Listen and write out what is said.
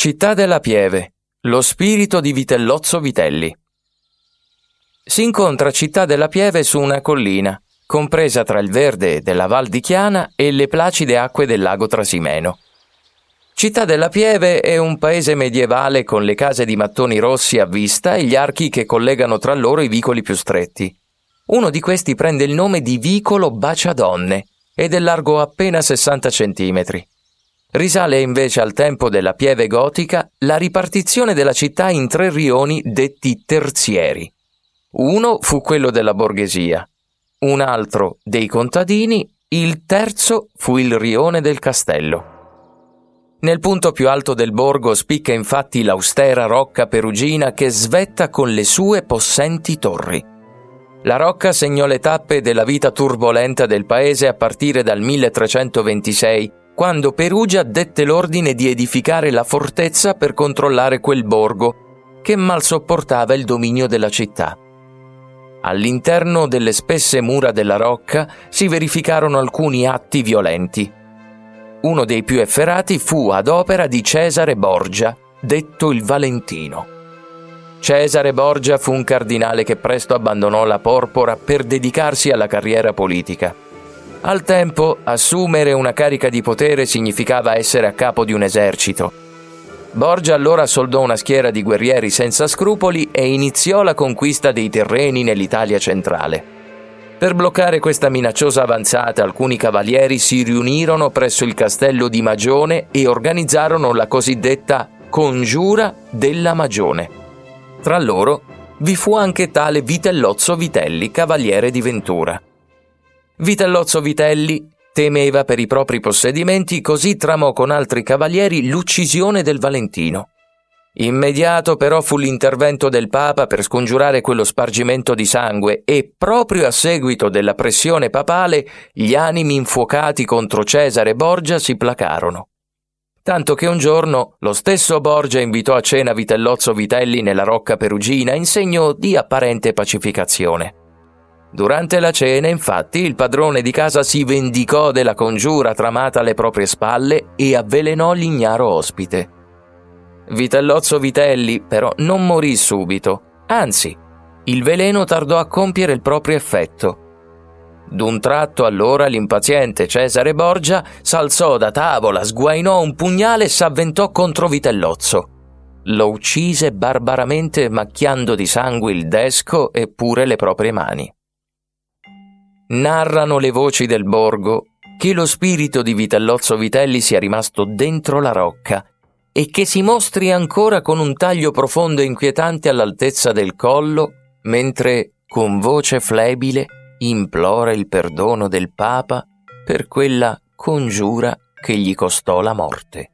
Città della Pieve, lo spirito di Vitellozzo Vitelli. Si incontra Città della Pieve su una collina, compresa tra il verde della Val di Chiana e le placide acque del lago Trasimeno. Città della Pieve è un paese medievale con le case di mattoni rossi a vista e gli archi che collegano tra loro i vicoli più stretti. Uno di questi prende il nome di Vicolo Baciadonne ed è largo appena 60 centimetri. Risale invece al tempo della pieve gotica la ripartizione della città in tre rioni detti terzieri. Uno fu quello della borghesia, un altro dei contadini, il terzo fu il rione del castello. Nel punto più alto del borgo spicca infatti l'austera rocca perugina che svetta con le sue possenti torri. La rocca segnò le tappe della vita turbolenta del paese a partire dal 1326 quando Perugia dette l'ordine di edificare la fortezza per controllare quel borgo che mal sopportava il dominio della città. All'interno delle spesse mura della rocca si verificarono alcuni atti violenti. Uno dei più efferati fu ad opera di Cesare Borgia, detto il Valentino. Cesare Borgia fu un cardinale che presto abbandonò la porpora per dedicarsi alla carriera politica. Al tempo, assumere una carica di potere significava essere a capo di un esercito. Borgia allora soldò una schiera di guerrieri senza scrupoli e iniziò la conquista dei terreni nell'Italia centrale. Per bloccare questa minacciosa avanzata, alcuni cavalieri si riunirono presso il castello di Magione e organizzarono la cosiddetta Congiura della Magione. Tra loro vi fu anche tale Vitellozzo Vitelli, cavaliere di Ventura. Vitellozzo Vitelli temeva per i propri possedimenti, così tramò con altri cavalieri l'uccisione del Valentino. Immediato però fu l'intervento del Papa per scongiurare quello spargimento di sangue e proprio a seguito della pressione papale gli animi infuocati contro Cesare Borgia si placarono. Tanto che un giorno lo stesso Borgia invitò a cena Vitellozzo Vitelli nella Rocca Perugina in segno di apparente pacificazione. Durante la cena, infatti, il padrone di casa si vendicò della congiura tramata alle proprie spalle e avvelenò l'ignaro ospite. Vitellozzo Vitelli, però, non morì subito, anzi, il veleno tardò a compiere il proprio effetto. D'un tratto allora l'impaziente Cesare Borgia s'alzò da tavola, sguainò un pugnale e s'avventò contro Vitellozzo. Lo uccise barbaramente macchiando di sangue il desco e pure le proprie mani narrano le voci del borgo che lo spirito di Vitellozzo Vitelli sia rimasto dentro la rocca e che si mostri ancora con un taglio profondo e inquietante all'altezza del collo, mentre con voce flebile implora il perdono del Papa per quella congiura che gli costò la morte.